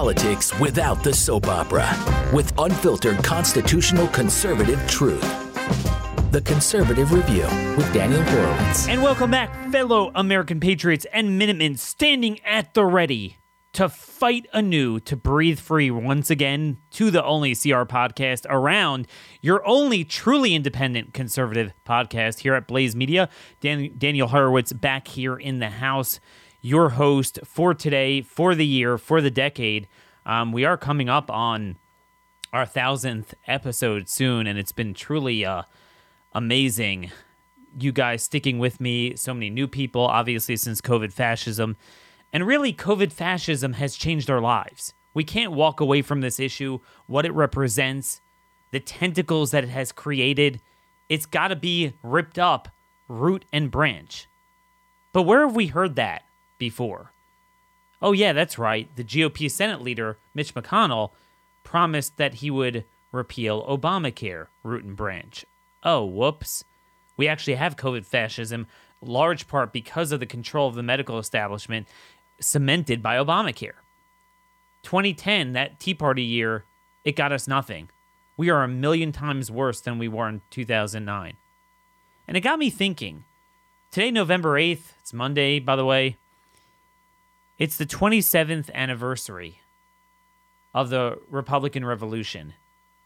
politics without the soap opera with unfiltered constitutional conservative truth. The Conservative Review with Daniel Horowitz. And welcome back, fellow American patriots and Minutemen standing at the ready to fight anew to breathe free once again to the only CR podcast around your only truly independent conservative podcast here at Blaze Media. Dan- Daniel Horowitz back here in the house, your host for today, for the year, for the decade. Um, we are coming up on our thousandth episode soon, and it's been truly uh, amazing. You guys sticking with me, so many new people, obviously, since COVID fascism. And really, COVID fascism has changed our lives. We can't walk away from this issue, what it represents, the tentacles that it has created. It's got to be ripped up, root and branch. But where have we heard that before? Oh, yeah, that's right. The GOP Senate leader, Mitch McConnell, promised that he would repeal Obamacare, root and branch. Oh, whoops. We actually have COVID fascism, large part because of the control of the medical establishment cemented by Obamacare. 2010, that Tea Party year, it got us nothing. We are a million times worse than we were in 2009. And it got me thinking. Today, November 8th, it's Monday, by the way, it's the 27th anniversary of the Republican Revolution.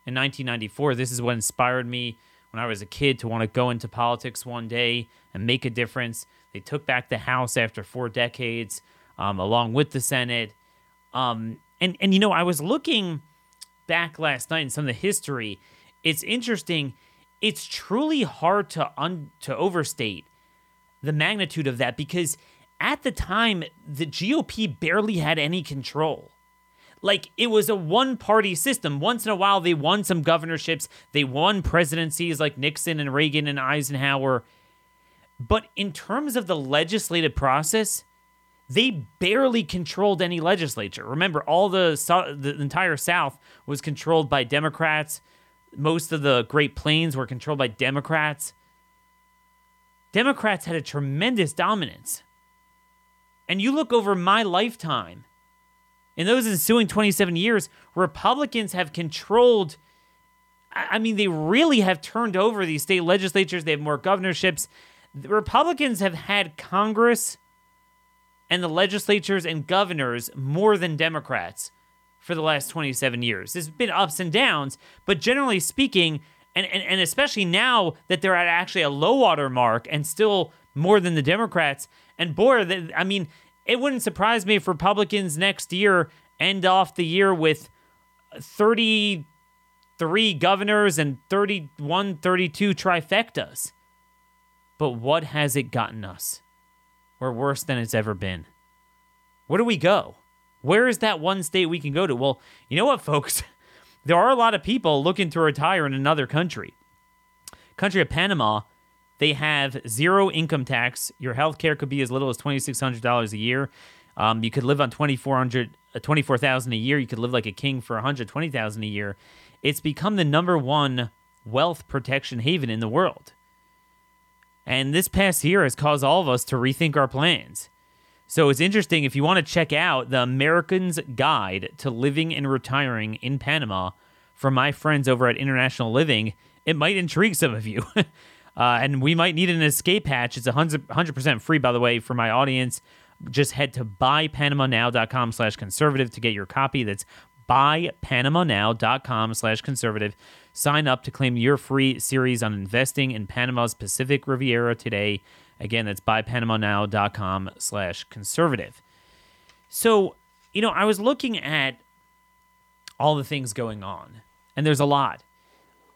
In 1994, this is what inspired me when I was a kid to want to go into politics one day and make a difference. They took back the House after four decades, um, along with the Senate. Um, and and you know, I was looking back last night in some of the history. It's interesting. It's truly hard to un- to overstate the magnitude of that because at the time the GOP barely had any control like it was a one party system. Once in a while, they won some governorships, they won presidencies like Nixon and Reagan and Eisenhower. But in terms of the legislative process, they barely controlled any legislature. Remember, all the the entire South was controlled by Democrats. Most of the Great Plains were controlled by Democrats. Democrats had a tremendous dominance. And you look over my lifetime, in those ensuing 27 years, Republicans have controlled. I mean, they really have turned over these state legislatures. They have more governorships. The Republicans have had Congress and the legislatures and governors more than Democrats for the last 27 years. There's been ups and downs, but generally speaking, and, and, and especially now that they're at actually a low water mark and still more than the Democrats. And boy, I mean, it wouldn't surprise me if Republicans next year end off the year with 33 governors and 31, 32 trifectas. But what has it gotten us? We're worse than it's ever been. Where do we go? Where is that one state we can go to? Well, you know what, folks? There are a lot of people looking to retire in another country. Country of Panama they have zero income tax. Your health care could be as little as $2,600 a year. Um, you could live on 2400 uh, 24000 a year. You could live like a king for 120000 a year. It's become the number one wealth protection haven in the world. And this past year has caused all of us to rethink our plans. So it's interesting if you want to check out the American's Guide to Living and Retiring in Panama from my friends over at International Living, it might intrigue some of you. Uh, and we might need an escape hatch. It's 100, 100% free, by the way, for my audience. Just head to buypanamanow.com slash conservative to get your copy. That's buypanamanow.com slash conservative. Sign up to claim your free series on investing in Panama's Pacific Riviera today. Again, that's buypanamanow.com slash conservative. So, you know, I was looking at all the things going on, and there's a lot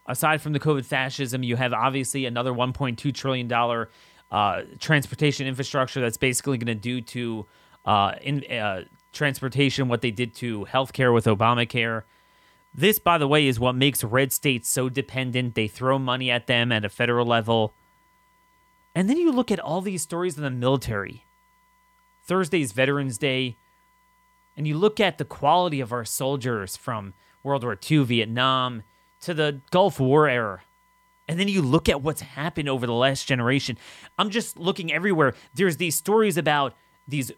aside from the COVID fascism, you have obviously another $1.2 trillion uh, transportation infrastructure that's basically going to do to uh, in, uh, transportation what they did to healthcare with Obamacare. This, by the way, is what makes red states so dependent. They throw money at them at a federal level. And then you look at all these stories in the military. Thursday's Veterans Day. And you look at the quality of our soldiers from World War II, Vietnam, to the Gulf War era. And then you look at what's happened over the last generation. I'm just looking everywhere. There's these stories about these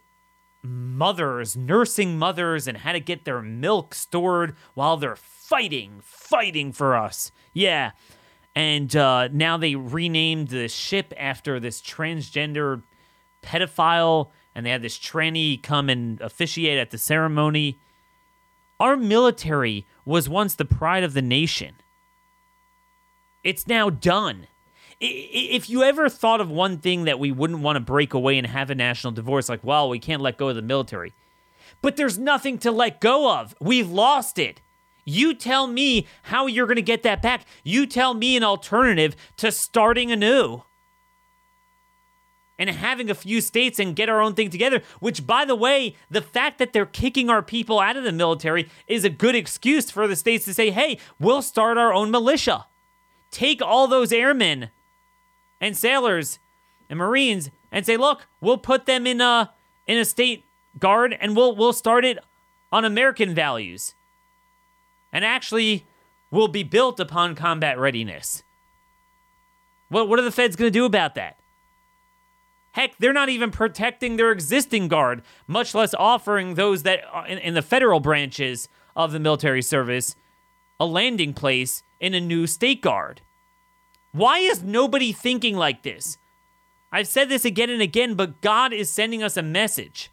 mothers, nursing mothers, and how to get their milk stored while they're fighting, fighting for us. Yeah. And uh, now they renamed the ship after this transgender pedophile, and they had this tranny come and officiate at the ceremony. Our military was once the pride of the nation. It's now done. If you ever thought of one thing that we wouldn't want to break away and have a national divorce, like, well, we can't let go of the military. But there's nothing to let go of. We've lost it. You tell me how you're going to get that back. You tell me an alternative to starting anew and having a few states and get our own thing together. Which, by the way, the fact that they're kicking our people out of the military is a good excuse for the states to say, hey, we'll start our own militia. Take all those airmen and sailors and marines and say, look, we'll put them in a in a state guard and we'll we'll start it on American values. And actually will be built upon combat readiness. What what are the feds going to do about that? Heck, they're not even protecting their existing guard, much less offering those that in, in the federal branches of the military service a landing place in a new state guard. Why is nobody thinking like this? I've said this again and again, but God is sending us a message.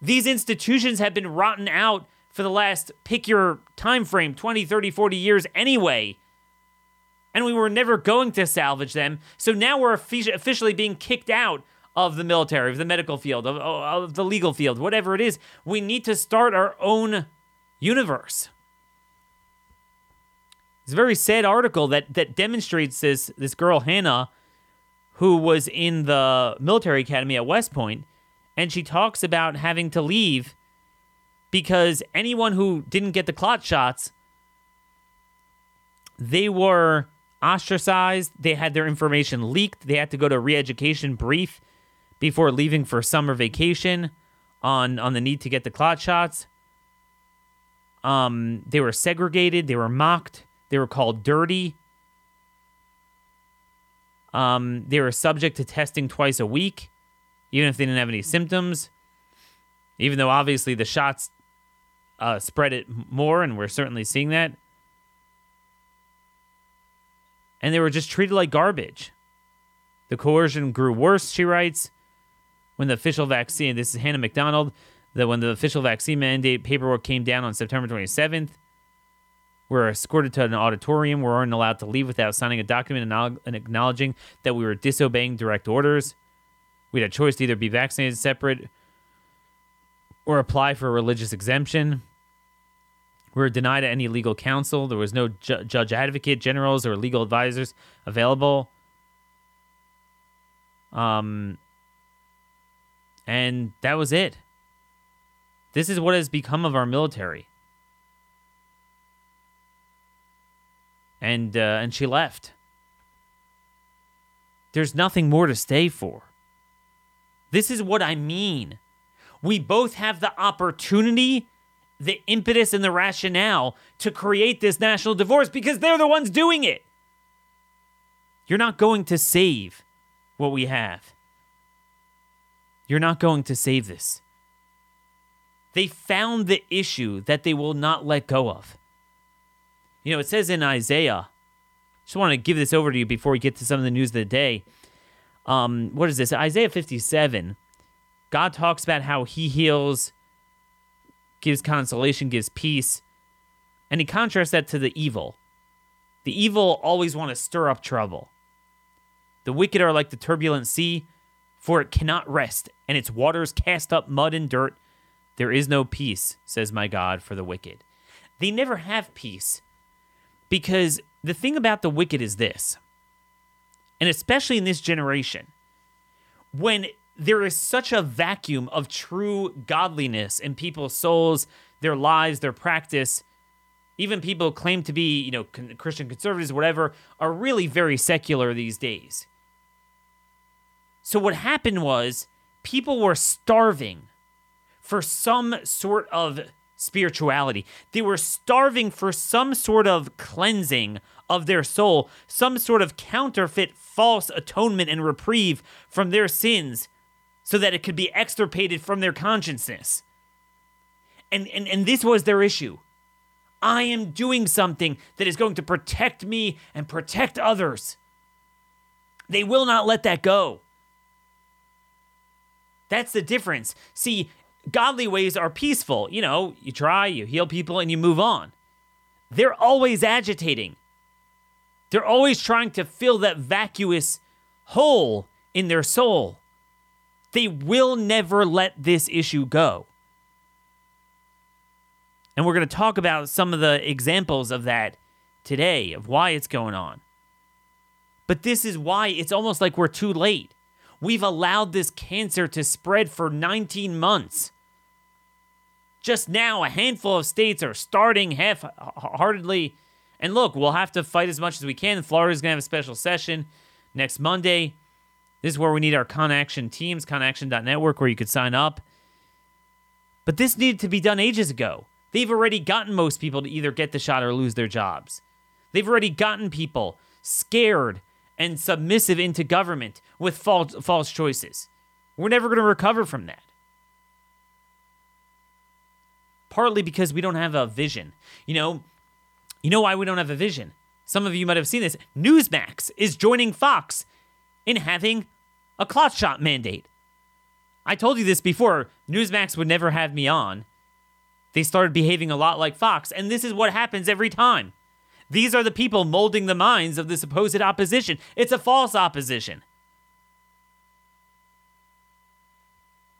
These institutions have been rotten out for the last pick your time frame 20, 30, 40 years anyway and we were never going to salvage them. So now we're officially being kicked out of the military, of the medical field, of, of the legal field, whatever it is. We need to start our own universe. It's a very sad article that that demonstrates this this girl Hannah, who was in the military academy at West Point, and she talks about having to leave because anyone who didn't get the clot shots, they were ostracized. They had their information leaked. They had to go to a re-education brief before leaving for summer vacation on on the need to get the clot shots. Um, they were segregated. They were mocked. They were called dirty. Um, they were subject to testing twice a week, even if they didn't have any symptoms. Even though obviously the shots uh, spread it more, and we're certainly seeing that and they were just treated like garbage. The coercion grew worse, she writes. When the official vaccine, this is Hannah McDonald, that when the official vaccine mandate paperwork came down on September 27th, we were escorted to an auditorium. We weren't allowed to leave without signing a document and acknowledging that we were disobeying direct orders. We had a choice to either be vaccinated separate or apply for a religious exemption. We were denied any legal counsel. There was no ju- judge advocate generals or legal advisors available. Um, and that was it. This is what has become of our military. And uh, and she left. There's nothing more to stay for. This is what I mean. We both have the opportunity the impetus and the rationale to create this national divorce because they're the ones doing it. You're not going to save what we have. You're not going to save this. They found the issue that they will not let go of. You know, it says in Isaiah, just want to give this over to you before we get to some of the news of the day. Um, what is this? Isaiah 57. God talks about how he heals gives consolation, gives peace. And he contrasts that to the evil. The evil always want to stir up trouble. The wicked are like the turbulent sea, for it cannot rest, and its waters cast up mud and dirt. There is no peace, says my God, for the wicked. They never have peace. Because the thing about the wicked is this, and especially in this generation, when there is such a vacuum of true godliness in people's souls, their lives, their practice. Even people claim to be, you know, Christian conservatives, whatever, are really very secular these days. So what happened was people were starving for some sort of spirituality. They were starving for some sort of cleansing of their soul, some sort of counterfeit false atonement and reprieve from their sins so that it could be extirpated from their consciousness. And, and, and this was their issue. I am doing something that is going to protect me and protect others. They will not let that go. That's the difference. See, godly ways are peaceful. You know, you try, you heal people, and you move on. They're always agitating. They're always trying to fill that vacuous hole in their soul. They will never let this issue go. And we're going to talk about some of the examples of that today, of why it's going on. But this is why it's almost like we're too late. We've allowed this cancer to spread for 19 months. Just now, a handful of states are starting half heartedly. And look, we'll have to fight as much as we can. Florida's going to have a special session next Monday. This is where we need our ConAction teams, conaction.network, where you could sign up. But this needed to be done ages ago. They've already gotten most people to either get the shot or lose their jobs. They've already gotten people scared and submissive into government with false, false choices. We're never going to recover from that. Partly because we don't have a vision. You know, you know why we don't have a vision? Some of you might have seen this. Newsmax is joining Fox in having a clot shot mandate. I told you this before. Newsmax would never have me on. They started behaving a lot like Fox, and this is what happens every time. These are the people molding the minds of the supposed opposition. It's a false opposition.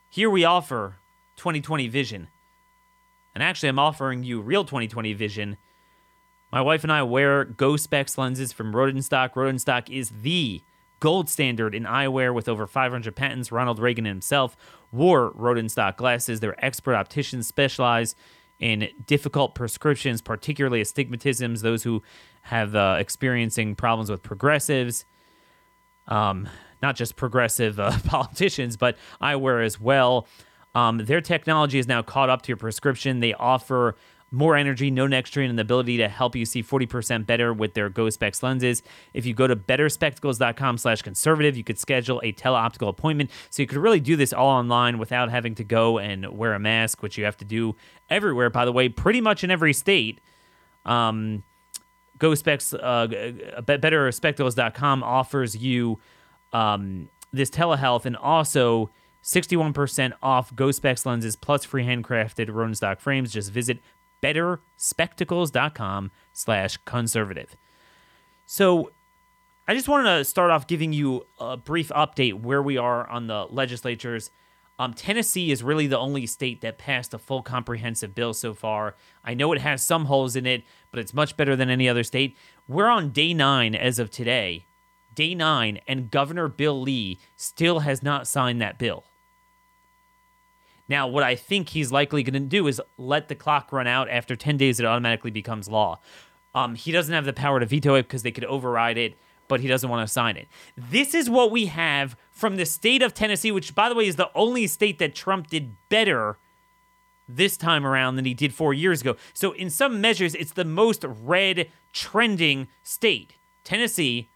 Here we offer 2020 vision. And actually, I'm offering you real 2020 vision. My wife and I wear Go Specs lenses from Rodenstock. Rodenstock is the gold standard in eyewear with over 500 patents. Ronald Reagan himself wore Rodenstock glasses. Their expert opticians specialize in difficult prescriptions, particularly astigmatisms, those who have uh, experiencing problems with progressives. Um, not just progressive uh, politicians, but eyewear as well. Um, their technology is now caught up to your prescription. They offer more energy, no neck strain, and the ability to help you see 40% better with their Go Specs lenses. If you go to betterspectacles.com slash conservative, you could schedule a teleoptical appointment. So you could really do this all online without having to go and wear a mask, which you have to do everywhere, by the way, pretty much in every state. Um, Go Specs, uh, betterspectacles.com offers you um, this telehealth and also 61% off Go Specs lenses plus free handcrafted Rodenstock frames. Just visit betterspectacles.com slash conservative. So I just wanted to start off giving you a brief update where we are on the legislatures. Um, Tennessee is really the only state that passed a full comprehensive bill so far. I know it has some holes in it, but it's much better than any other state. We're on day nine as of today. Day nine, and Governor Bill Lee still has not signed that bill. Now, what I think he's likely going to do is let the clock run out. After 10 days, it automatically becomes law. Um, he doesn't have the power to veto it because they could override it, but he doesn't want to sign it. This is what we have from the state of Tennessee, which, by the way, is the only state that Trump did better this time around than he did four years ago. So, in some measures, it's the most red trending state. Tennessee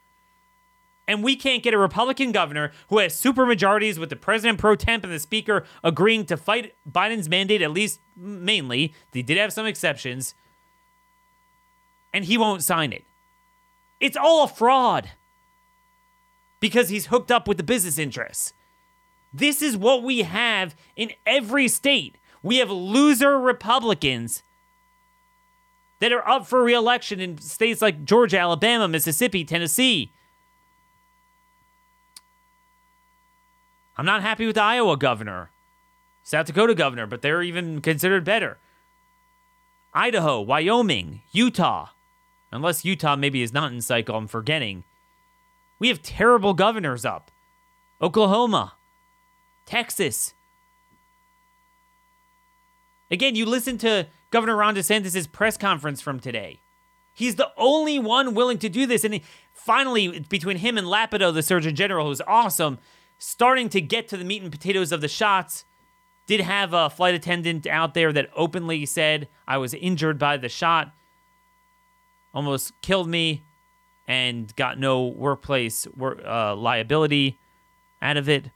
and we can't get a Republican governor who has supermajorities with the president pro temp and the speaker agreeing to fight Biden's mandate, at least mainly. They did have some exceptions. And he won't sign it. It's all a fraud because he's hooked up with the business interests. This is what we have in every state. We have loser Republicans that are up for reelection in states like Georgia, Alabama, Mississippi, Tennessee. I'm not happy with the Iowa governor, South Dakota governor, but they're even considered better. Idaho, Wyoming, Utah. Unless Utah maybe is not in cycle, I'm forgetting. We have terrible governors up. Oklahoma, Texas. Again, you listen to Governor Ron DeSantis' press conference from today. He's the only one willing to do this. And finally, between him and Ladapo, the Surgeon General, who's awesome, starting to get to the meat and potatoes of the shots. Did have a flight attendant out there that openly said, I was injured by the shot, almost killed me, and got no workplace work, uh, liability out of it.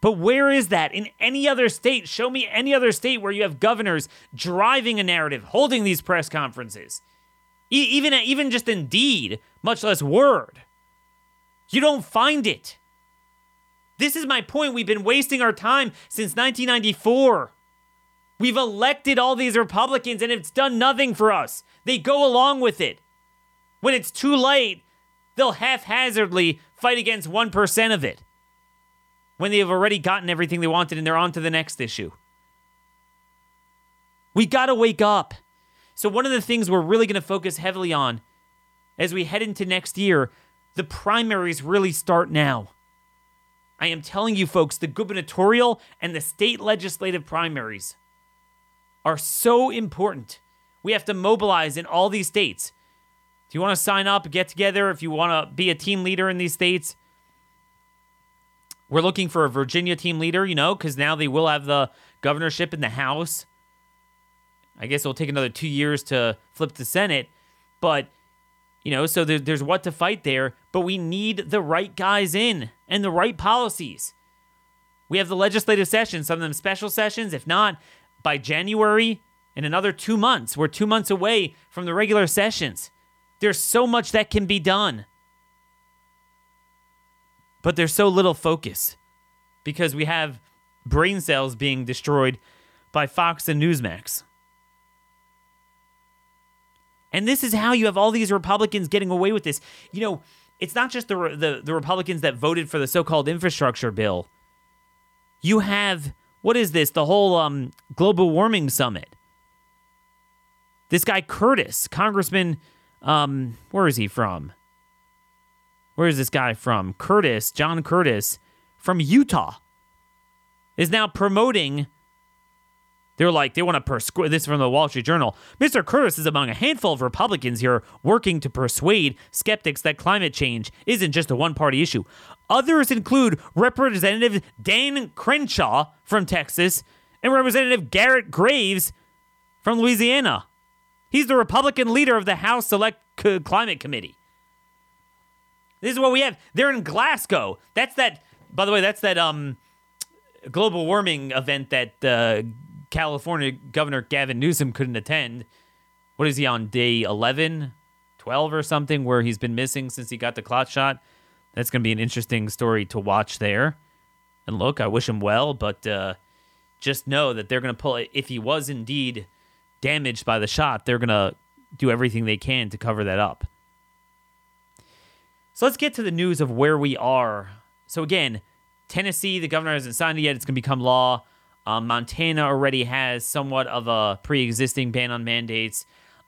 But where is that in any other state? Show me any other state where you have governors driving a narrative, holding these press conferences. E- even even just Indeed, much less Word. You don't find it. This is my point. We've been wasting our time since 1994. We've elected all these Republicans and it's done nothing for us. They go along with it. When it's too late, they'll haphazardly fight against 1% of it when they have already gotten everything they wanted and they're on to the next issue. We got to wake up. So, one of the things we're really going to focus heavily on as we head into next year, the primaries really start now. I am telling you, folks, the gubernatorial and the state legislative primaries are so important. We have to mobilize in all these states. If you want to sign up, get together, if you want to be a team leader in these states, we're looking for a Virginia team leader, you know, because now they will have the governorship in the House. I guess it'll take another two years to flip the Senate, but you know, so there, there's what to fight there. But we need the right guys in and the right policies. We have the legislative sessions, some of them special sessions. If not, by January, in another two months, we're two months away from the regular sessions. There's so much that can be done but there's so little focus because we have brain cells being destroyed by Fox and Newsmax. And this is how you have all these Republicans getting away with this. You know, it's not just the the, the Republicans that voted for the so-called infrastructure bill. You have what is this? The whole um, global warming summit. This guy Curtis, Congressman, um, where is he from? where is this guy from? Curtis, John Curtis from Utah is now promoting. They're like, they want to persuade. This is from the Wall Street Journal. Mr. Curtis is among a handful of Republicans here working to persuade skeptics that climate change isn't just a one party issue. Others include Representative Dan Crenshaw from Texas and Representative Garrett Graves from Louisiana. He's the Republican leader of the House Select Climate Committee. This is what we have. They're in Glasgow. That's that. By the way, that's that um global warming event that uh, California Governor Gavin Newsom couldn't attend. What is he on day 11, 12 or something where he's been missing since he got the clot shot? That's going to be an interesting story to watch there. And look, I wish him well, but uh, just know that they're going to pull it. If he was indeed damaged by the shot, they're going to do everything they can to cover that up. So let's get to the news of where we are. So again, Tennessee, the governor hasn't signed it yet. It's going to become law. Um, Montana already has somewhat of a pre-existing ban on mandates.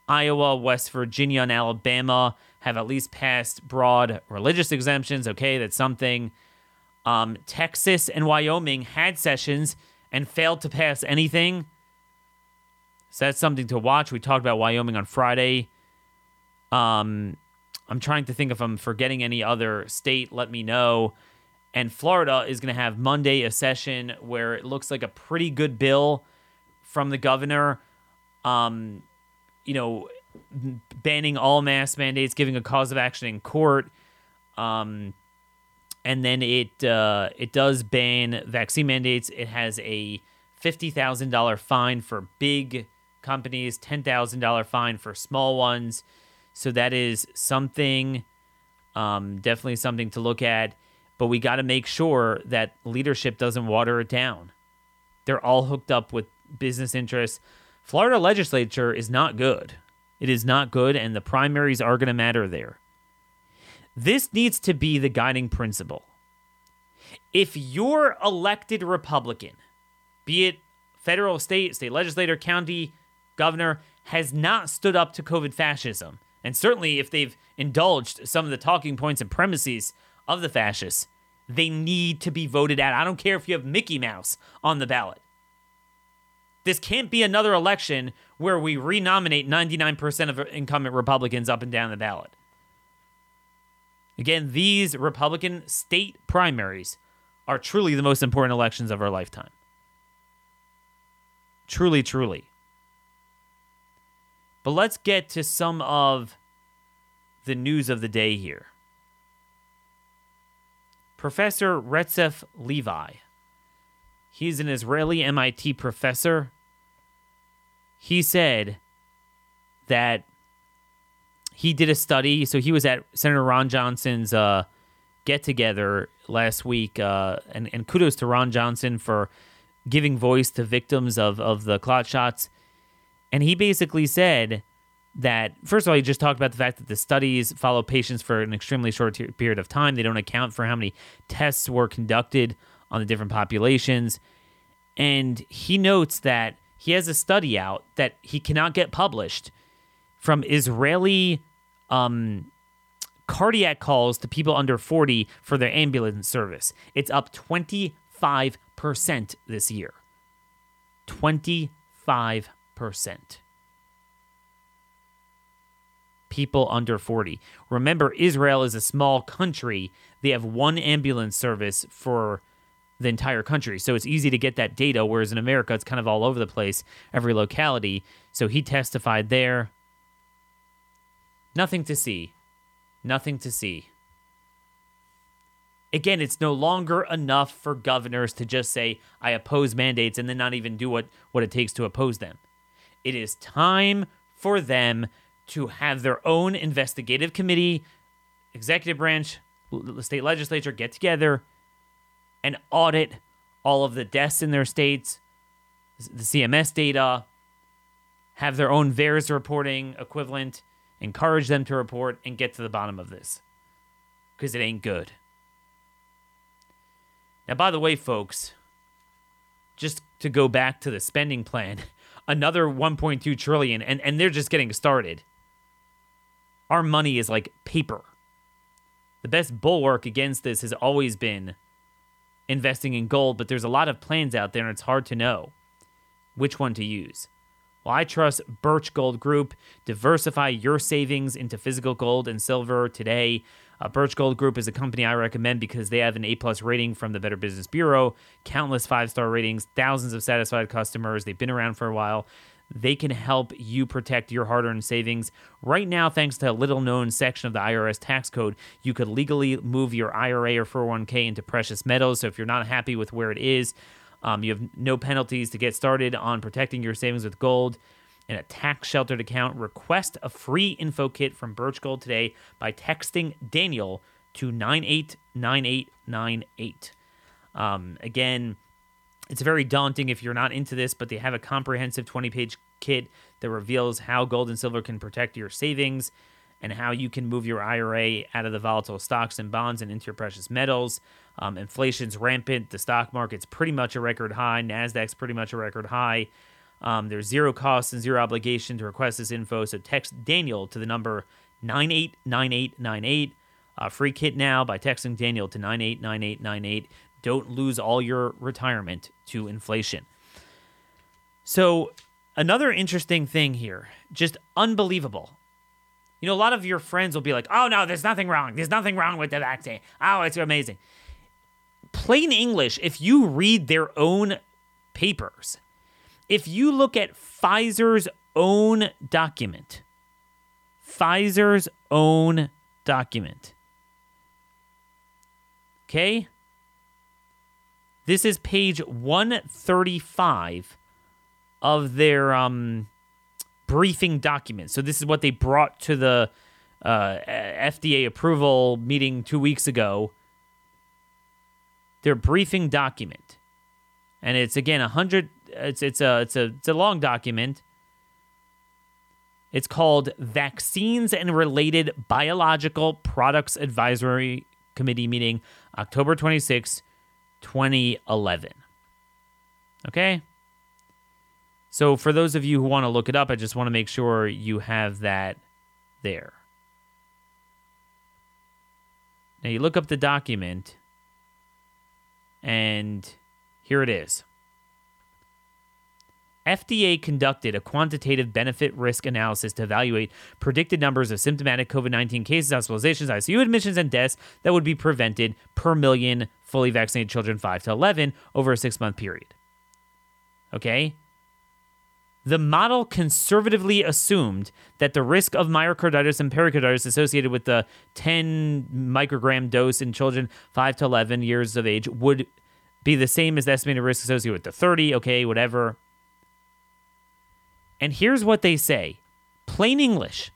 Iowa, West Virginia, and Alabama have at least passed broad religious exemptions. Okay, that's something. Um, Texas and Wyoming had sessions and failed to pass anything. So that's something to watch. We talked about Wyoming on Friday. Um, I'm trying to think if I'm forgetting any other state. Let me know. And Florida is going to have Monday a session where it looks like a pretty good bill from the governor. Um, you know, banning all mask mandates, giving a cause of action in court. Um, and then it uh, it does ban vaccine mandates. It has a fifty thousand dollar fine for big companies, ten thousand dollar fine for small ones. So that is something, um, definitely something to look at. But we got to make sure that leadership doesn't water it down. They're all hooked up with business interests. Florida legislature is not good. It is not good, and the primaries are going to matter there. This needs to be the guiding principle. If your elected Republican, be it federal, state, state legislator, county, governor, has not stood up to COVID fascism, and certainly if they've indulged some of the talking points and premises of the fascists, they need to be voted out. I don't care if you have Mickey Mouse on the ballot. This can't be another election where we renominate 99% of incumbent Republicans up and down the ballot. Again, these Republican state primaries are truly the most important elections of our lifetime. Truly, truly. But let's get to some of the news of the day here. Professor Retsef Levi, He's an Israeli MIT professor. He said that he did a study. So he was at Senator Ron Johnson's uh, get together last week, uh, and, and kudos to Ron Johnson for giving voice to victims of, of the clot shots. And he basically said that, first of all, he just talked about the fact that the studies follow patients for an extremely short period of time. They don't account for how many tests were conducted on the different populations. And he notes that he has a study out that he cannot get published from Israeli um, cardiac calls to people under 40 for their ambulance service. It's up 25% this year. 25%. People under 40. Remember, Israel is a small country. They have one ambulance service for the entire country. So it's easy to get that data, whereas in America, it's kind of all over the place, every locality. So he testified there. Nothing to see. Nothing to see. Again, it's no longer enough for governors to just say, I oppose mandates and then not even do what, what it takes to oppose them. It is time for them to have their own investigative committee, executive branch, the state legislature get together and audit all of the deaths in their states, the CMS data, have their own VAERS reporting equivalent, encourage them to report, and get to the bottom of this. Because it ain't good. Now, by the way, folks, just to go back to the spending plan, another 1.2 trillion, and, and they're just getting started. Our money is like paper. The best bulwark against this has always been investing in gold, but there's a lot of plans out there and it's hard to know which one to use. Well, I trust Birch Gold Group. Diversify your savings into physical gold and silver today. Uh, Birch Gold Group is a company I recommend because they have an A plus rating from the Better Business Bureau, countless five star ratings, thousands of satisfied customers. They've been around for a while. They can help you protect your hard earned savings. Right now, thanks to a little known section of the IRS tax code, you could legally move your IRA or 401k into precious metals. So if you're not happy with where it is, um, you have no penalties to get started on protecting your savings with gold in a tax sheltered account. Request a free info kit from Birch Gold today by texting Daniel to 989898. Um, again, it's very daunting if you're not into this, but they have a comprehensive 20 page kit that reveals how gold and silver can protect your savings and how you can move your IRA out of the volatile stocks and bonds and into your precious metals. Um, inflation's rampant. The stock market's pretty much a record high. NASDAQ's pretty much a record high. Um, there's zero cost and zero obligation to request this info. So text Daniel to the number 989898. Uh, free kit now by texting Daniel to 989898. Don't lose all your retirement to inflation. So, another interesting thing here, just unbelievable. You know, a lot of your friends will be like, oh, no, there's nothing wrong. There's nothing wrong with the vaccine. Oh, it's amazing. Plain English, if you read their own papers, if you look at Pfizer's own document, Pfizer's own document, okay? This is page 135 of their um, briefing document. So this is what they brought to the uh, FDA approval meeting two weeks ago. Their briefing document, and it's again a hundred. It's it's a it's a it's a long document. It's called Vaccines and Related Biological Products Advisory Committee meeting, October 26, 2011. Okay? So, for those of you who want to look it up, I just want to make sure you have that there. Now, you look up the document, and here it is. FDA conducted a quantitative benefit risk analysis to evaluate predicted numbers of symptomatic COVID 19 cases, hospitalizations, ICU admissions, and deaths that would be prevented per million fully vaccinated children 5 to 11 over a six month period. Okay? The model conservatively assumed that the risk of myocarditis and pericarditis associated with the 10 microgram dose in children 5 to 11 years of age would be the same as the estimated risk associated with the 30. Okay, whatever. And here's what they say plain English.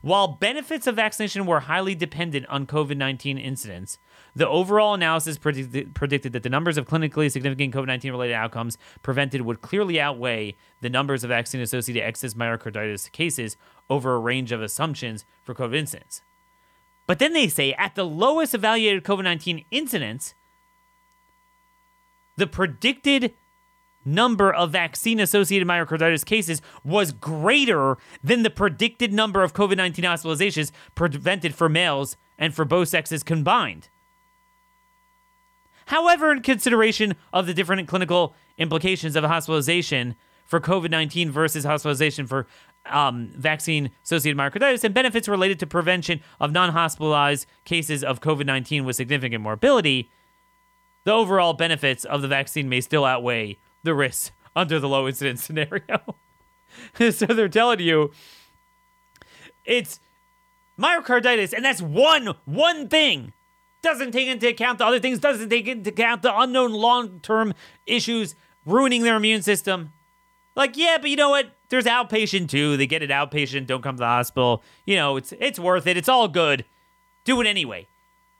While benefits of vaccination were highly dependent on COVID 19 incidents, the overall analysis predicted, predicted that the numbers of clinically significant COVID 19 related outcomes prevented would clearly outweigh the numbers of vaccine associated excess myocarditis cases over a range of assumptions for COVID incidents. But then they say at the lowest evaluated COVID 19 incidents, the predicted number of vaccine associated myocarditis cases was greater than the predicted number of COVID 19 hospitalizations prevented for males and for both sexes combined. However, in consideration of the different clinical implications of hospitalization for COVID 19 versus hospitalization for um, vaccine associated myocarditis and benefits related to prevention of non hospitalized cases of COVID 19 with significant morbidity, the overall benefits of the vaccine may still outweigh the risks under the low incidence scenario. so they're telling you it's myocarditis, and that's one one thing. Doesn't take into account the other things, doesn't take into account the unknown long-term issues ruining their immune system. Like, yeah, but you know what? There's outpatient too. They get it outpatient, don't come to the hospital. You know, it's it's worth it. It's all good. Do it anyway.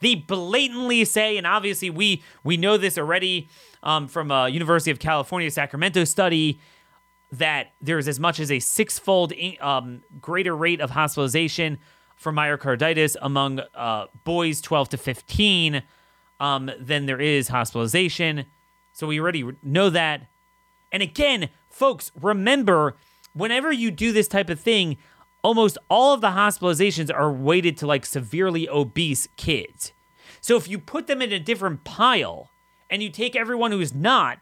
They blatantly say, and obviously we we know this already um, from a University of California Sacramento study that there's as much as a six-fold um, greater rate of hospitalization for myocarditis among uh, boys 12 to 15 um, than there is hospitalization. So we already know that. And again, folks, remember whenever you do this type of thing, almost all of the hospitalizations are weighted to like severely obese kids. So if you put them in a different pile and you take everyone who's not,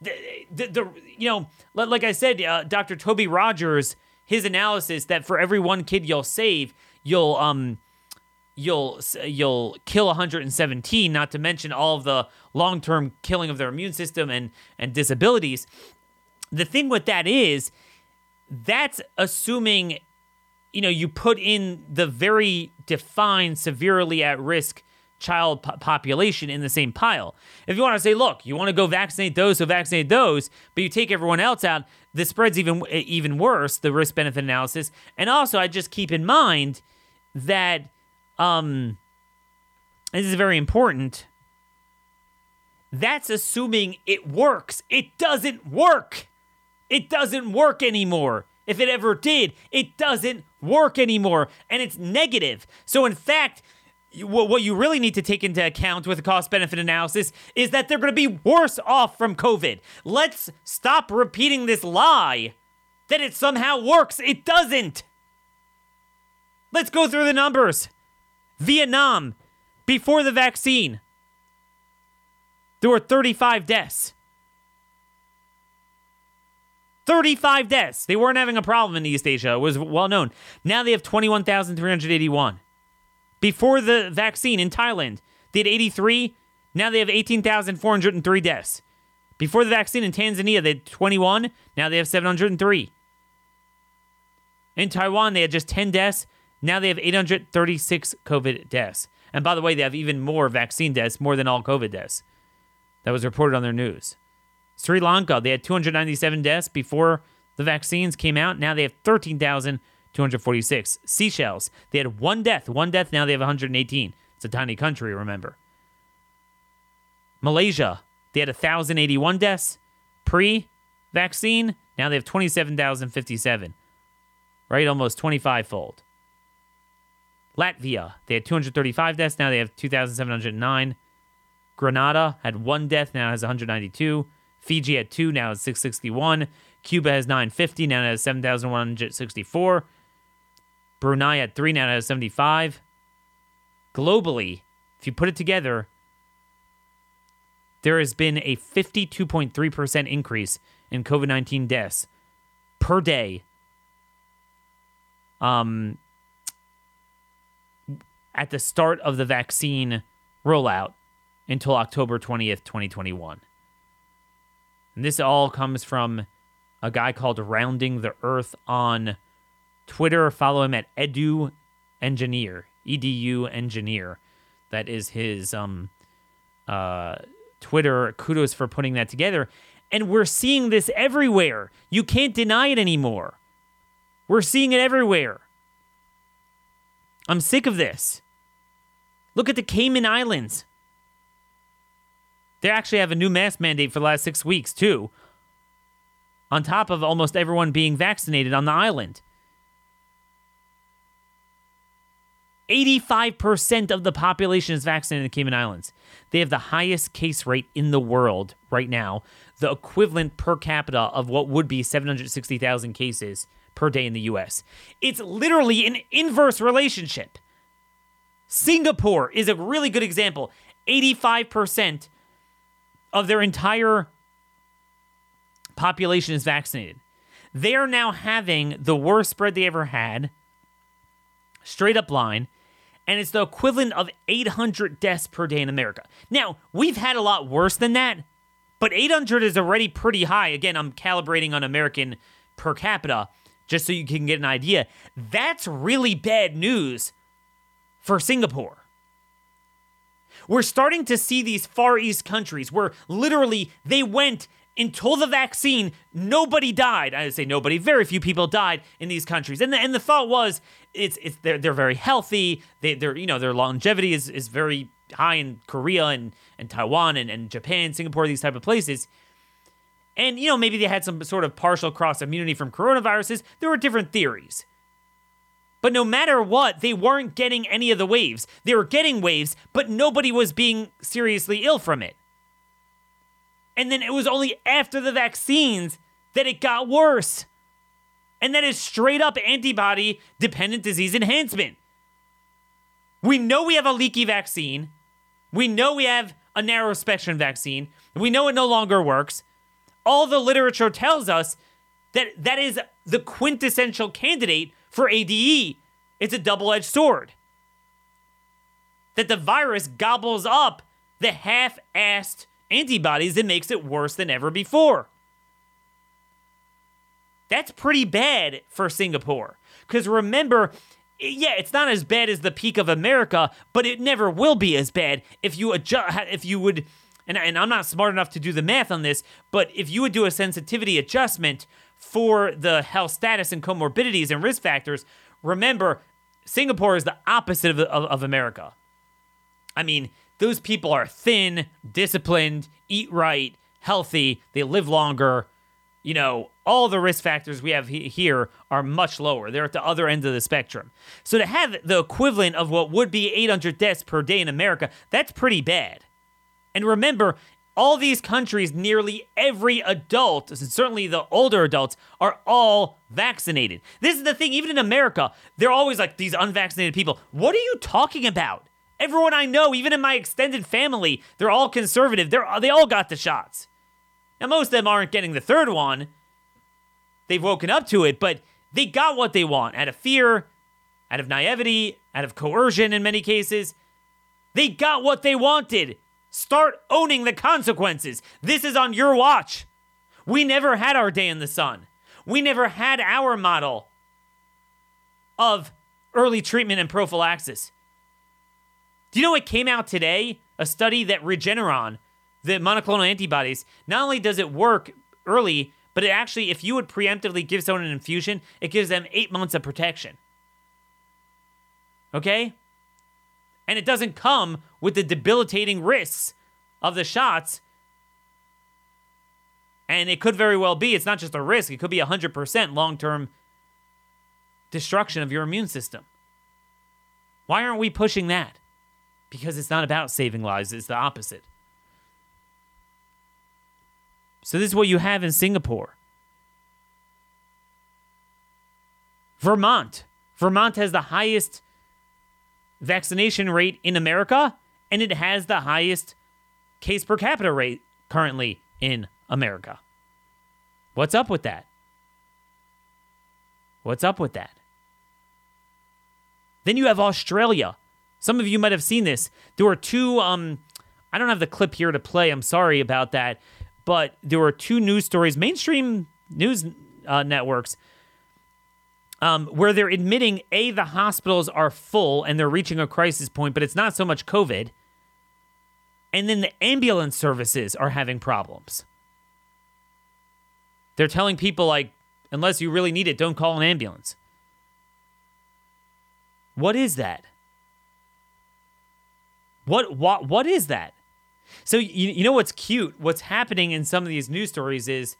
the, the, the you know, like I said, uh, Dr. Toby Rogers, his analysis that for every one kid you'll save, you'll um you'll you'll kill 117 not to mention all of the long-term killing of their immune system and and disabilities the thing with that is that's assuming you know you put in the very defined severely at risk child po- population in the same pile. If you want to say, look, you want to go vaccinate those, so vaccinate those, but you take everyone else out, the spread's even even worse. The risk benefit analysis, and also I just keep in mind that um, this is very important. That's assuming it works. It doesn't work. It doesn't work anymore. If it ever did, it doesn't work anymore. And it's negative. So, in fact, what you really need to take into account with the cost benefit analysis is that they're going to be worse off from COVID. Let's stop repeating this lie that it somehow works. It doesn't. Let's go through the numbers. Vietnam, before the vaccine, there were 35 deaths. 35 deaths. They weren't having a problem in East Asia. It was well known. Now they have 21,381. Before the vaccine in Thailand, they had 83. Now they have 18,403 deaths. Before the vaccine in Tanzania, they had 21. Now they have 703. In Taiwan, they had just 10 deaths. Now they have 836 COVID deaths. And by the way, they have even more vaccine deaths, more than all COVID deaths. That was reported on their news. Sri Lanka, they had 297 deaths before the vaccines came out. Now they have 13,246. Seychelles, they had one death. One death, now they have 118. It's a tiny country, remember. Malaysia, they had 1,081 deaths pre vaccine. Now they have 27,057, right? Almost 25 fold. Latvia, they had 235 deaths. Now they have 2,709. Grenada had one death. Now has 192. Fiji at two. Now has 661. Cuba has 950. Now has 7,164. Brunei at three. Now has 75. Globally, if you put it together, there has been a 52.3% increase in COVID 19 deaths per day. Um, at the start of the vaccine rollout until October 20th, 2021. And this all comes from a guy called Rounding the Earth on Twitter. Follow him at Edu Engineer, EDU Engineer. That is his um, uh, Twitter. Kudos for putting that together. And we're seeing this everywhere. You can't deny it anymore. We're seeing it everywhere. I'm sick of this. Look at the Cayman Islands. They actually have a new mask mandate for the last six weeks, too, on top of almost everyone being vaccinated on the island. 85% of the population is vaccinated in the Cayman Islands. They have the highest case rate in the world right now, the equivalent per capita of what would be 760,000 cases per day in the US. It's literally an inverse relationship. Singapore is a really good example. 85% of their entire population is vaccinated. They are now having the worst spread they ever had, straight up line, and it's the equivalent of 800 deaths per day in America. Now, we've had a lot worse than that, but 800 is already pretty high. Again, I'm calibrating on American per capita just so you can get an idea. That's really bad news for Singapore. We're starting to see these Far East countries where literally they went until the vaccine, nobody died. I say nobody, very few people died in these countries. And the, and the thought was it's it's they're they're very healthy. They they're you know their longevity is is very high in Korea and, and Taiwan and, and Japan, Singapore, these type of places. And you know, maybe they had some sort of partial cross immunity from coronaviruses. There were different theories. But no matter what, they weren't getting any of the waves. They were getting waves, but nobody was being seriously ill from it. And then it was only after the vaccines that it got worse. And that is straight up antibody dependent disease enhancement. We know we have a leaky vaccine. We know we have a narrow spectrum vaccine. We know it no longer works. All the literature tells us that that is the quintessential candidate for ADE. It's a double edged sword. That the virus gobbles up the half assed antibodies that makes it worse than ever before. That's pretty bad for Singapore. Because remember, yeah, it's not as bad as the peak of America, but it never will be as bad if you adjust, if you would, and, and I'm not smart enough to do the math on this, but if you would do a sensitivity adjustment for the health status and comorbidities and risk factors, remember, Singapore is the opposite of, of, of America. I mean, those people are thin, disciplined, eat right, healthy, they live longer. You know, all the risk factors we have he- here are much lower. They're at the other end of the spectrum. So to have the equivalent of what would be 800 deaths per day in America, that's pretty bad. And remember, all these countries, nearly every adult, certainly the older adults, are all vaccinated. This is the thing, even in America, they're always like these unvaccinated people. What are you talking about? Everyone I know, even in my extended family, they're all conservative. They're they all got the shots. Now most of them aren't getting the third one. They've woken up to it, but they got what they want out of fear, out of naivety, out of coercion in many cases. They got what they wanted. Start owning the consequences. This is on your watch. We never had our day in the sun. We never had our model of early treatment and prophylaxis. Do you know what came out today? A study that Regeneron, the monoclonal antibodies, not only does it work early, but it actually, if you would preemptively give someone an infusion, it gives them eight months of protection. Okay? And it doesn't come with the debilitating risks of the shots. And it could very well be, it's not just a risk, it could be 100% long term destruction of your immune system. Why aren't we pushing that? Because it's not about saving lives, it's the opposite. So, this is what you have in Singapore. Vermont. Vermont has the highest vaccination rate in America, and it has the highest case per capita rate currently in America. What's up with that? What's up with that? Then you have Australia. Some of you might have seen this. There were two, um, I don't have the clip here to play. I'm sorry about that. But there were two news stories, mainstream news uh, networks um, where they're admitting a the hospitals are full and they're reaching a crisis point, but it's not so much COVID. And then the ambulance services are having problems. They're telling people, like, unless you really need it, don't call an ambulance. What is that? What what what is that? So you, you know what's cute? What's happening in some of these news stories is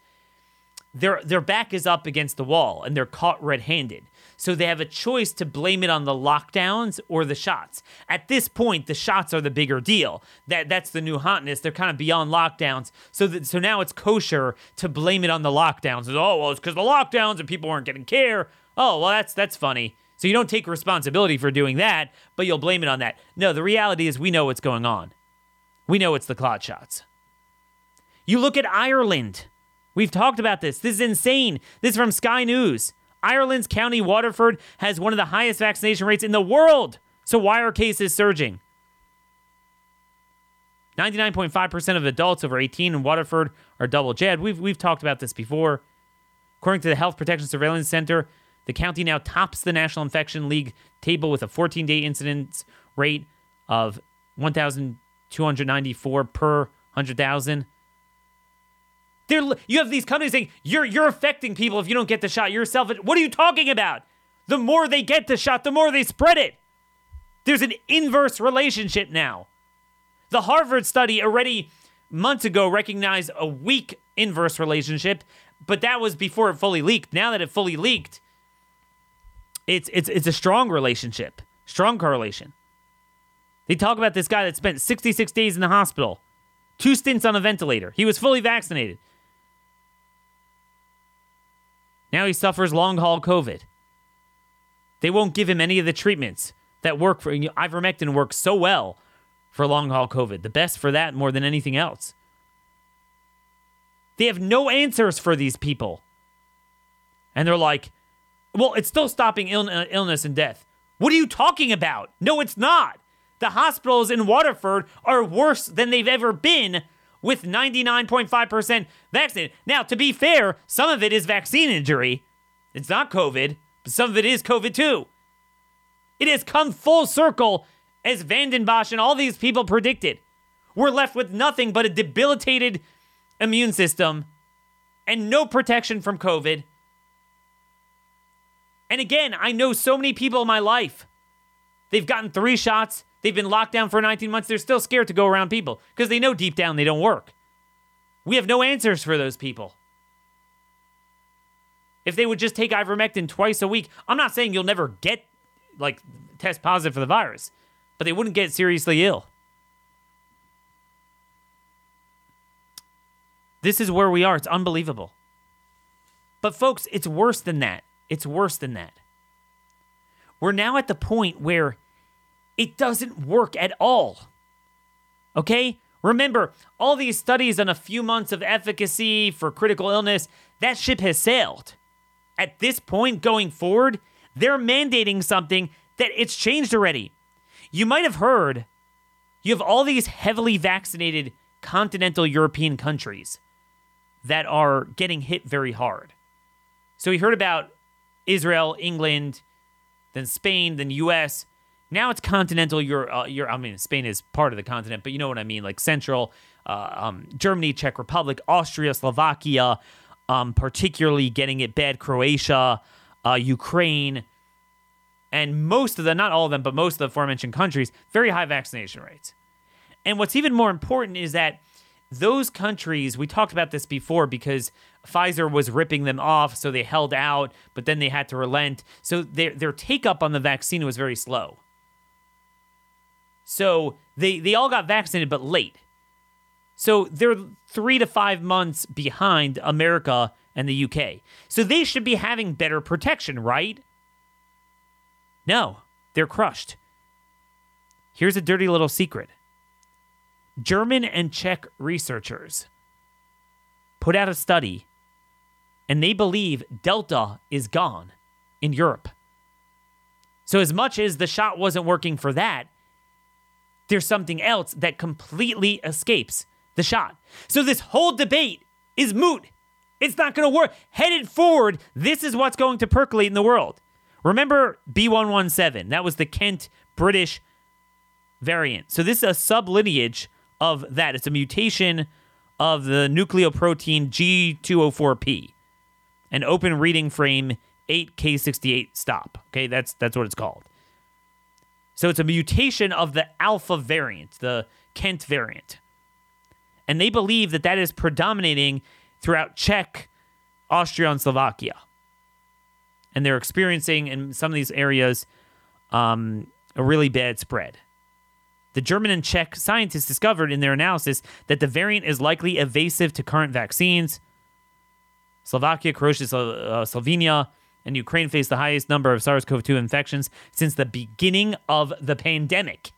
their their back is up against the wall and they're caught red-handed. So they have a choice to blame it on the lockdowns or the shots. At this point, the shots are the bigger deal. That that's the new hotness. They're kind of beyond lockdowns. So that so now it's kosher to blame it on the lockdowns. oh well, it's because the lockdowns and people weren't getting care. Oh well, that's that's funny. So you don't take responsibility for doing that, but you'll blame it on that. No, the reality is we know what's going on. We know it's the clot shots. You look at Ireland. We've talked about this. This is insane. This is from Sky News. Ireland's County Waterford has one of the highest vaccination rates in the world. So why are cases surging? 99.5% of adults over 18 in Waterford are double jabbed. We've, we've talked about this before. According to the Health Protection Surveillance Center, the county now tops the National Infection League table with a 14 day incidence rate of 1,294 per 100,000. They're, you have these companies saying you're you're affecting people if you don't get the shot yourself. What are you talking about? The more they get the shot, the more they spread it. There's an inverse relationship now. The Harvard study already months ago recognized a weak inverse relationship, but that was before it fully leaked. Now that it fully leaked, it's it's it's a strong relationship, strong correlation. They talk about this guy that spent 66 days in the hospital, two stints on a ventilator. He was fully vaccinated. Now he suffers long haul COVID. They won't give him any of the treatments that work for ivermectin works so well for long haul COVID. The best for that more than anything else. They have no answers for these people. And they're like, well, it's still stopping Ill- uh, illness and death. What are you talking about? No, it's not. The hospitals in Waterford are worse than they've ever been with 99.5% vaccinated. Now, to be fair, some of it is vaccine injury. It's not COVID, but some of it is COVID too. It has come full circle as Vanden Bossche and all these people predicted. We're left with nothing but a debilitated immune system and no protection from COVID and again, I know so many people in my life. They've gotten three shots. They've been locked down for 19 months. They're still scared to go around people because they know deep down they don't work. We have no answers for those people. If they would just take ivermectin twice a week, I'm not saying you'll never get like test positive for the virus, but they wouldn't get seriously ill. This is where we are. It's unbelievable. But folks, it's worse than that. It's worse than that. We're now at the point where it doesn't work at all. Okay? Remember, all these studies on a few months of efficacy for critical illness, that ship has sailed. At this point going forward, they're mandating something that it's changed already. You might have heard you have all these heavily vaccinated continental European countries that are getting hit very hard. So we heard about Israel, England, then Spain, then U.S. Now it's continental Europe. Uh. I mean, Spain is part of the continent, but you know what I mean, like Central, uh, um, Germany, Czech Republic, Austria, Slovakia, um, particularly getting it bad. Croatia, uh, Ukraine, and most of the, not all of them, but most of the aforementioned countries, very high vaccination rates. And what's even more important is that those countries, we talked about this before because Pfizer was ripping them off, so they held out, but then they had to relent. So their their take up on the vaccine was very slow. So they they all got vaccinated, but late. So they're three to five months behind America and the UK. So they should be having better protection, right? No, they're crushed. Here's a dirty little secret German and Czech researchers put out a study and they believe Delta is gone in Europe. So, as much as the shot wasn't working for that, there's something else that completely escapes the shot. So, this whole debate is moot. It's not going to work. Headed forward, this is what's going to percolate in the world. Remember B117? That was the Kent British variant. So, this is a sublineage of that. It's a mutation of the nucleoprotein G204P, an open reading frame 8K68 stop. Okay, that's that's what it's called. So it's a mutation of the alpha variant, the Kent variant. And they believe that that is predominating throughout Czech, Austria, and Slovakia. And they're experiencing in some of these areas um, a really bad spread. The German and Czech scientists discovered in their analysis that the variant is likely evasive to current vaccines. Slovakia, Croatia, uh, Slovenia, and Ukraine faced the highest number of SARS CoV 2 infections since the beginning of the pandemic.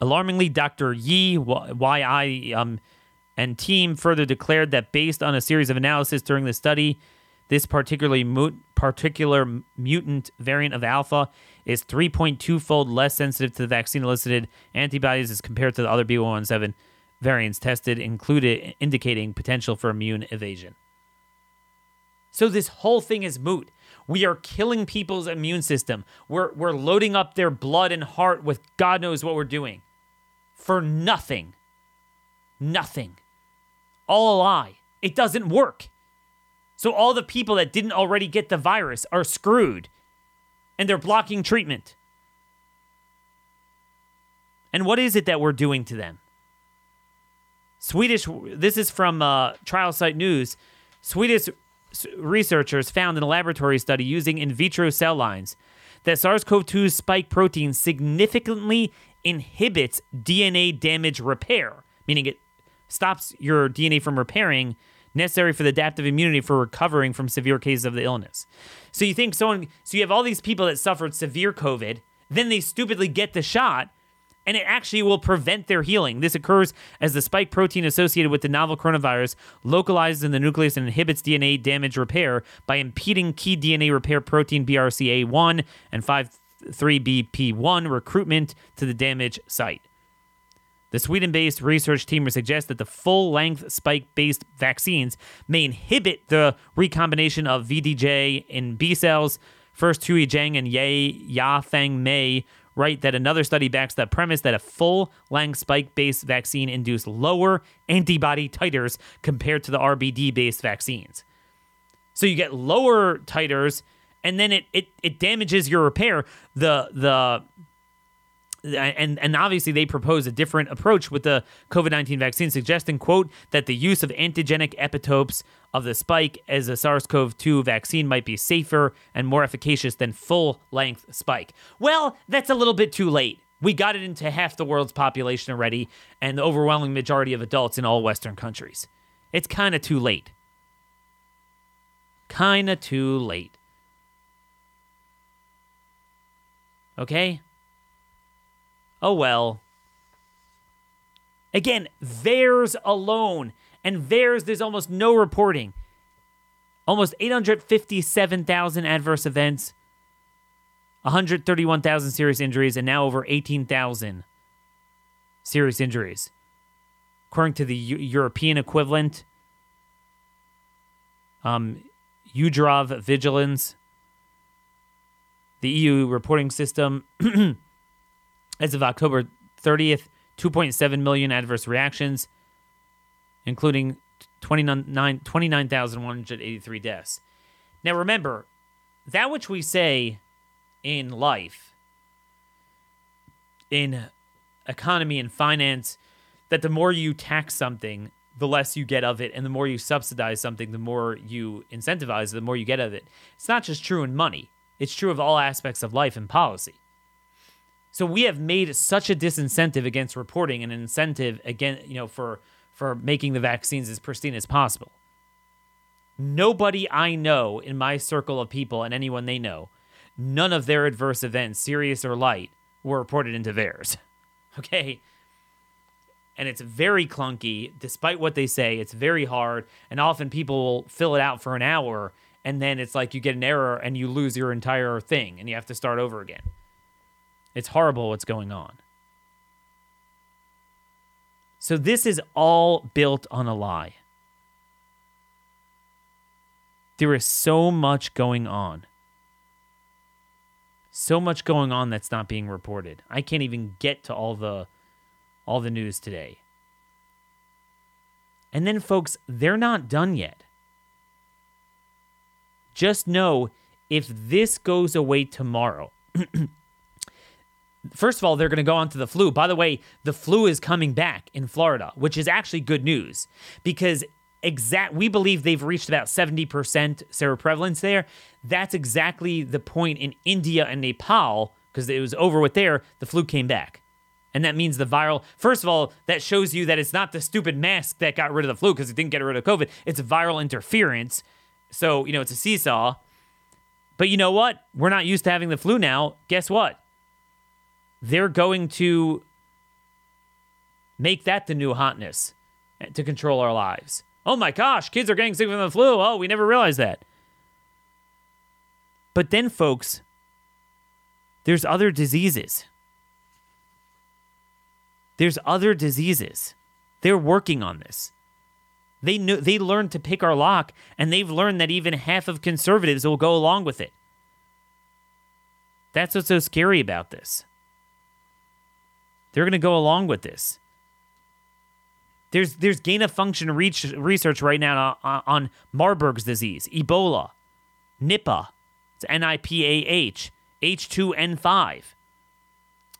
Alarmingly, Dr. Yi, YI, um, and team further declared that based on a series of analysis during the study, this particularly mut- particular mutant variant of alpha is 3.2 fold less sensitive to the vaccine elicited antibodies as compared to the other B117 variants tested, included indicating potential for immune evasion. So this whole thing is moot. We are killing people's immune system. We're we're loading up their blood and heart with God knows what we're doing. For nothing. Nothing. All a lie. It doesn't work. So all the people that didn't already get the virus are screwed. And they're blocking treatment. And what is it that we're doing to them? Swedish, this is from uh, Trial Site News. Swedish researchers found in a laboratory study using in vitro cell lines that SARS CoV 2's spike protein significantly inhibits DNA damage repair, meaning it stops your DNA from repairing, necessary for the adaptive immunity for recovering from severe cases of the illness. So you think someone, so you have all these people that suffered severe COVID, then they stupidly get the shot and it actually will prevent their healing. This occurs as the spike protein associated with the novel coronavirus localizes in the nucleus and inhibits DNA damage repair by impeding key DNA repair protein BRCA1 and 53BP1 recruitment to the damage site. The Sweden based research team suggests that the full length spike based vaccines may inhibit the recombination of VDJ in B cells. First, Tui Zhang and Ye Yafeng Mei write that another study backs the premise that a full length spike based vaccine induced lower antibody titers compared to the RBD based vaccines. So you get lower titers and then it, it, it damages your repair. The the and and obviously they propose a different approach with the COVID-19 vaccine suggesting quote that the use of antigenic epitopes of the spike as a SARS-CoV-2 vaccine might be safer and more efficacious than full-length spike. Well, that's a little bit too late. We got it into half the world's population already and the overwhelming majority of adults in all western countries. It's kind of too late. Kind of too late. Okay? Oh well. Again, VAERS alone. And VAERS, there's almost no reporting. Almost 857,000 adverse events, 131,000 serious injuries, and now over 18,000 serious injuries. According to the U- European equivalent, um, EUDRAV Vigilance, the EU reporting system As of October 30th, 2.7 million adverse reactions, including 29,183 deaths. Now remember, that which we say in life, in economy and finance, that the more you tax something, the less you get of it, and the more you subsidize something, the more you incentivize, the more you get of it. It's not just true in money, it's true of all aspects of life and policy. So we have made such a disincentive against reporting and an incentive again, you know, for for making the vaccines as pristine as possible. Nobody I know in my circle of people and anyone they know, none of their adverse events, serious or light, were reported into VAERS. Okay? And it's very clunky, despite what they say. It's very hard, and often people will fill it out for an hour, and then it's like you get an error and you lose your entire thing, and you have to start over again. It's horrible what's going on. So this is all built on a lie. There is so much going on. So much going on that's not being reported. I can't even get to all the all the news today. And then, folks, they're not done yet. Just know if this goes away tomorrow, first of all, they're going to go on to the flu. By the way, the flu is coming back in Florida, which is actually good news because exact we believe they've reached about 70% seroprevalence there. That's exactly the point in India and Nepal because it was over with there, the flu came back. And that means the viral, first of all, that shows you that it's not the stupid mask that got rid of the flu because it didn't get rid of COVID. It's viral interference. So, you know, it's a seesaw. But you know what? We're not used to having the flu now. Guess what? They're going to make that the new hotness to control our lives. Oh my gosh, kids are getting sick from the flu. Oh, we never realized that. But then, folks, there's other diseases. There's other diseases. They're working on this. They knew they learned to pick our lock, and they've learned that even half of conservatives will go along with it. That's what's so scary about this. They're going to go along with this. There's there's gain of function research right now on, on Marburg's disease, Ebola, Nipah, it's N-I-P-A-H, H2N5.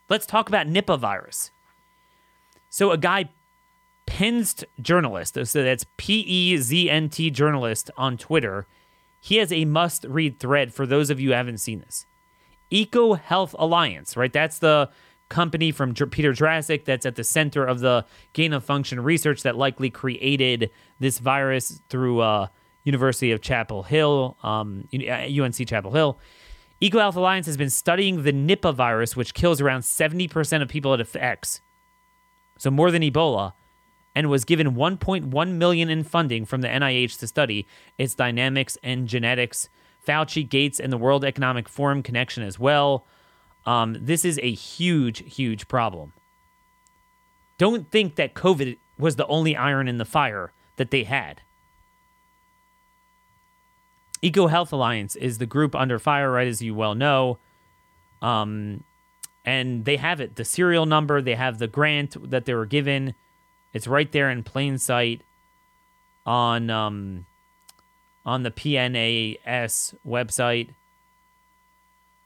Let's talk about Nipah virus. So a guy Penznt journalist, so that's P E Z N T journalist on Twitter. He has a must read thread for those of you who haven't seen this. Eco Health Alliance, right? That's the company from Peter Daszak that's at the center of the gain of function research that likely created this virus through uh, University of Chapel Hill, um, UNC uh, Chapel Hill. Eco Health Alliance has been studying the Nipah virus, which kills around 70% of people it affects, so more than Ebola, and was given 1.1 million in funding from the NIH to study its dynamics and genetics. Fauci, Gates, and the World Economic Forum connection as well. Um, this is a huge, huge problem. Don't think that COVID was the only iron in the fire that they had. Eco Health Alliance is the group under fire, right, as you well know. Um, and they have it the serial number, they have the grant that they were given. It's right there in plain sight on um, on the PNAS website.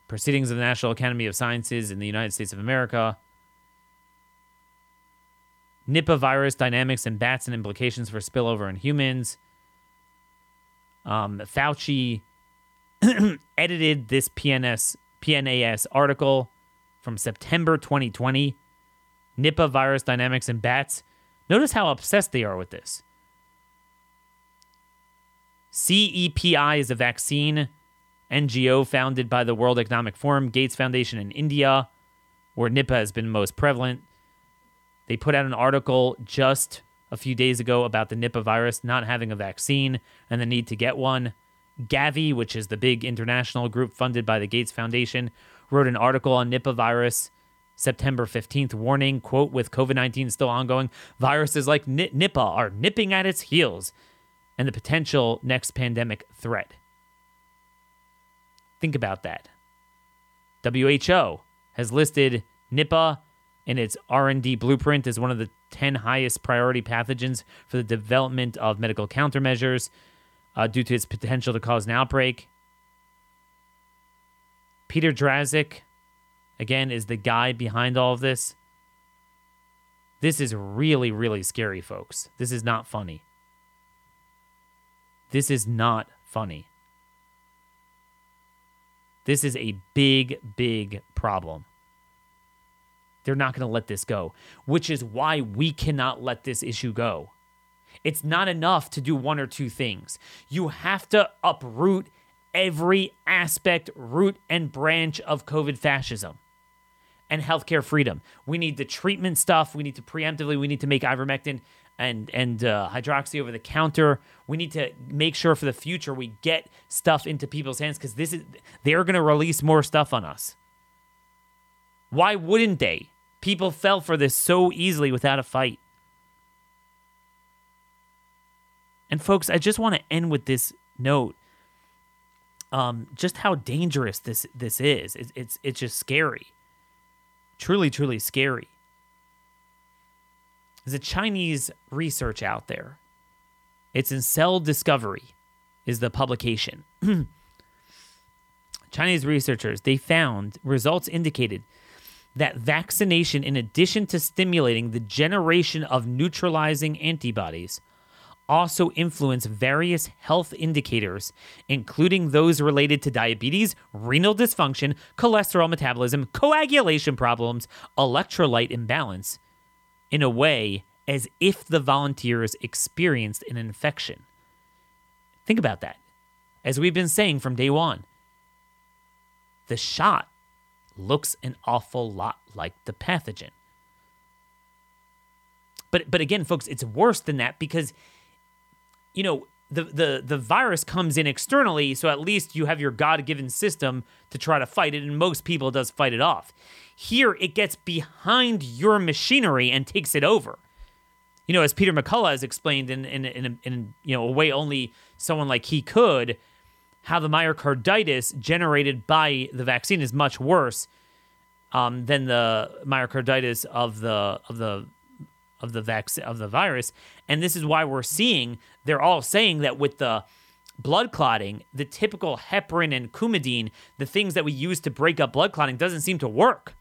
Proceedings of the National Academy of Sciences in the United States of America. Nipah virus dynamics in bats and implications for spillover in humans. Um, Fauci edited this PNS PNAS article from September 2020. Nipah virus dynamics in bats. Notice how obsessed they are with this. CEPI is a vaccine NGO founded by the World Economic Forum, Gates Foundation in India, where Nipah has been most prevalent. They put out an article just a few days ago about the Nipah virus not having a vaccine and the need to get one. Gavi, which is the big international group funded by the Gates Foundation, wrote an article on Nipah virus September 15th, warning, quote, with COVID 19 still ongoing, viruses like Nipah are nipping at its heels and the potential next pandemic threat. Think about that. WHO has listed Nipah in its R&D blueprint as one of the 10 highest priority pathogens for the development of medical countermeasures uh, due to its potential to cause an outbreak. Peter Daszak, again, is the guy behind all of this. This is really, really scary, folks. This is not funny. This is not funny. This is a big, big problem. They're not going to let this go, which is why we cannot let this issue go. It's not enough to do one or two things. You have to uproot every aspect, root, and branch of COVID fascism and healthcare freedom. We need the treatment stuff. We need to preemptively, we need to make ivermectin and and uh, hydroxy over the counter. We need to make sure for the future we get stuff into people's hands because this is they're going to release more stuff on us. Why wouldn't they? People fell for this so easily without a fight. And folks, I just want to end with this note. Um, just how dangerous this this is. It's, it's it's just scary. Truly, truly scary. There's a Chinese research out there. It's in Cell Discovery, is the publication. Chinese researchers they found results indicated that vaccination, in addition to stimulating the generation of neutralizing antibodies, also influence various health indicators, including those related to diabetes, renal dysfunction, cholesterol metabolism, coagulation problems, electrolyte imbalance, in a way as if the volunteers experienced an infection. Think about that. As we've been saying from day one, the shot looks an awful lot like the pathogen. But but again, folks, it's worse than that because you know, the the the virus comes in externally, so at least you have your God-given system to try to fight it, and most people does fight it off. Here, it gets behind your machinery and takes it over. You know, as Peter McCullough has explained in in in, in you know a way only someone like he could, how the myocarditis generated by the vaccine is much worse um, than the myocarditis of the of the of the vaccine of the virus, and this is why we're seeing they're all saying that with the blood clotting, the typical heparin and coumadin, the things that we use to break up blood clotting, doesn't seem to work.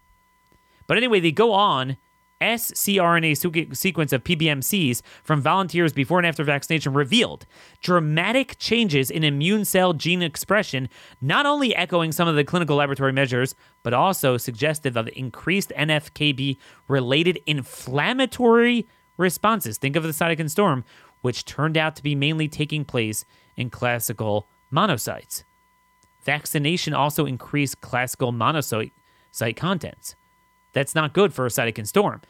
But anyway, they go on scRNA sequence of PBMCs from volunteers before and after vaccination revealed dramatic changes in immune cell gene expression, not only echoing some of the clinical laboratory measures, but also suggestive of increased NFKB related inflammatory responses. Think of the cytokine storm, which turned out to be mainly taking place in classical monocytes. Vaccination also increased classical monocyte contents. That's not good for a cytokine storm.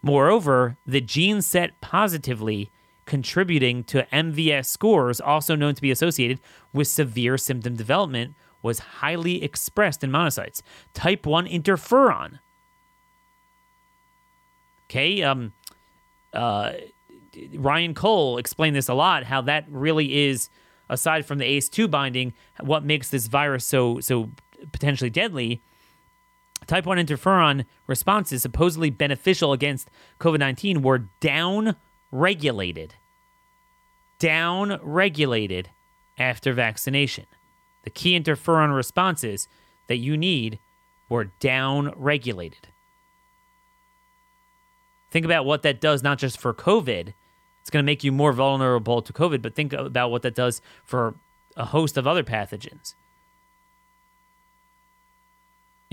Moreover, the gene set positively contributing to MVS scores, also known to be associated with severe symptom development, was highly expressed in monocytes. Type 1 interferon. Okay, um, uh, Ryan Cole explained this a lot, how that really is, aside from the ACE2 binding, what makes this virus so so potentially deadly Type 1 interferon responses supposedly beneficial against COVID 19 were down regulated. Down regulated after vaccination. The key interferon responses that you need were down regulated. Think about what that does not just for COVID, it's going to make you more vulnerable to COVID, but think about what that does for a host of other pathogens.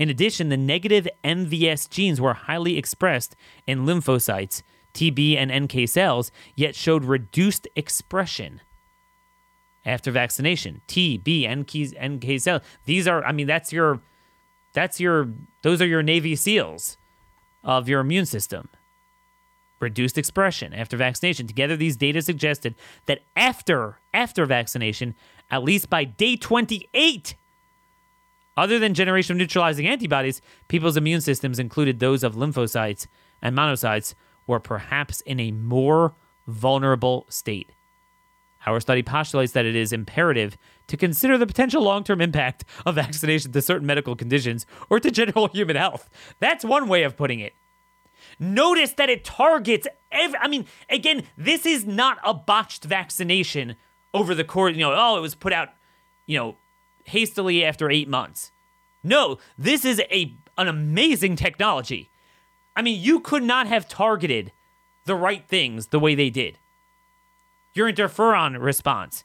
In addition, the negative MVS genes were highly expressed in lymphocytes, TB, and NK cells, yet showed reduced expression after vaccination. T, B, NK, NK cells. These are, I mean, that's your, that's your, those are your Navy SEALs of your immune system. Reduced expression after vaccination. Together, these data suggested that after after vaccination, at least by day 28, other than generation of neutralizing antibodies, people's immune systems, included those of lymphocytes and monocytes, were perhaps in a more vulnerable state. Our study postulates that it is imperative to consider the potential long term impact of vaccination to certain medical conditions or to general human health. That's one way of putting it. Notice that it targets every. I mean, again, this is not a botched vaccination over the course, you know, oh, it was put out, you know, hastily after eight months. No, this is a an amazing technology. I mean, you could not have targeted the right things the way they did. Your interferon response,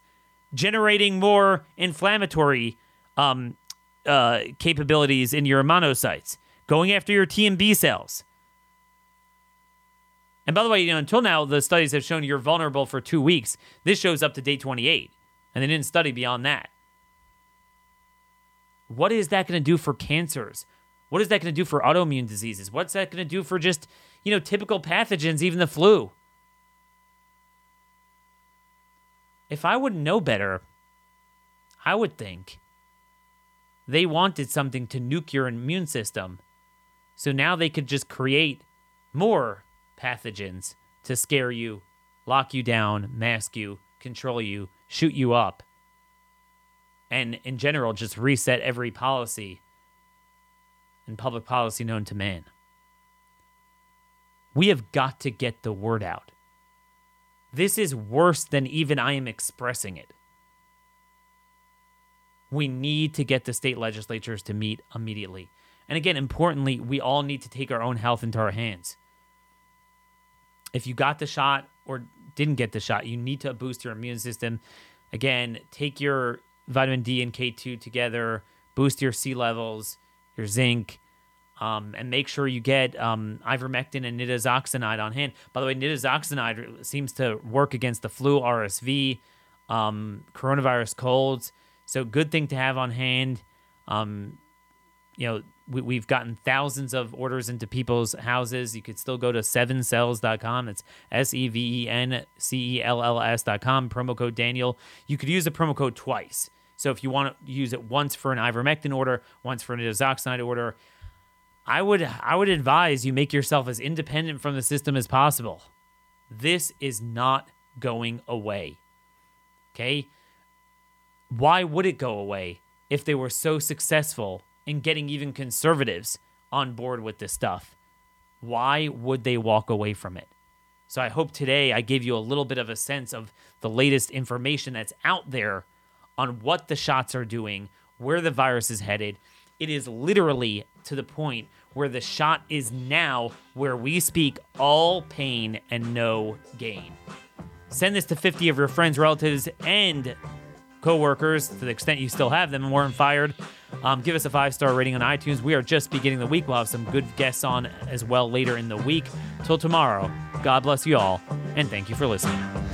generating more inflammatory um, uh, capabilities in your monocytes, going after your T and B cells. And by the way, you know, until now, the studies have shown you're vulnerable for two weeks. This shows up to day 28, and they didn't study beyond that. What is that going to do for cancers? What is that going to do for autoimmune diseases? What's that going to do for just, you know, typical pathogens, even the flu? If I would know better, I would think they wanted something to nuke your immune system. So now they could just create more pathogens to scare you, lock you down, mask you, control you, shoot you up and in general just reset every policy and public policy known to man. We have got to get the word out. This is worse than even I am expressing it. We need to get the state legislatures to meet immediately. And again, importantly, we all need to take our own health into our hands. If you got the shot or didn't get the shot, you need to boost your immune system. Again, take your vitamin D and K2 together, boost your C levels, your zinc, um, and make sure you get um, ivermectin and nitazoxanide on hand. By the way, nitazoxanide seems to work against the flu, RSV, um, coronavirus colds. So good thing to have on hand. Um, you know, we, have gotten thousands of orders into people's houses. You could still go to sevencells.com. It's S E V E N C E L L S.com. Promo code Daniel. You could use the promo code twice. So if you want to use it once for an ivermectin order, once for an nitazoxanide order, I would I would advise you make yourself as independent from the system as possible. This is not going away. Okay? Why would it go away if they were so successful in getting even conservatives on board with this stuff? Why would they walk away from it? So I hope today I gave you a little bit of a sense of the latest information that's out there on what the shots are doing, where the virus is headed. It is literally to the point where the shot is now where we speak all pain and no gain. Send this to 50 of your friends, relatives, and coworkers to the extent you still have them and weren't fired. Um, give us a five star rating on iTunes. We are just beginning the week. We'll have some good guests on as well later in the week. Till tomorrow, God bless you all, and thank you for listening.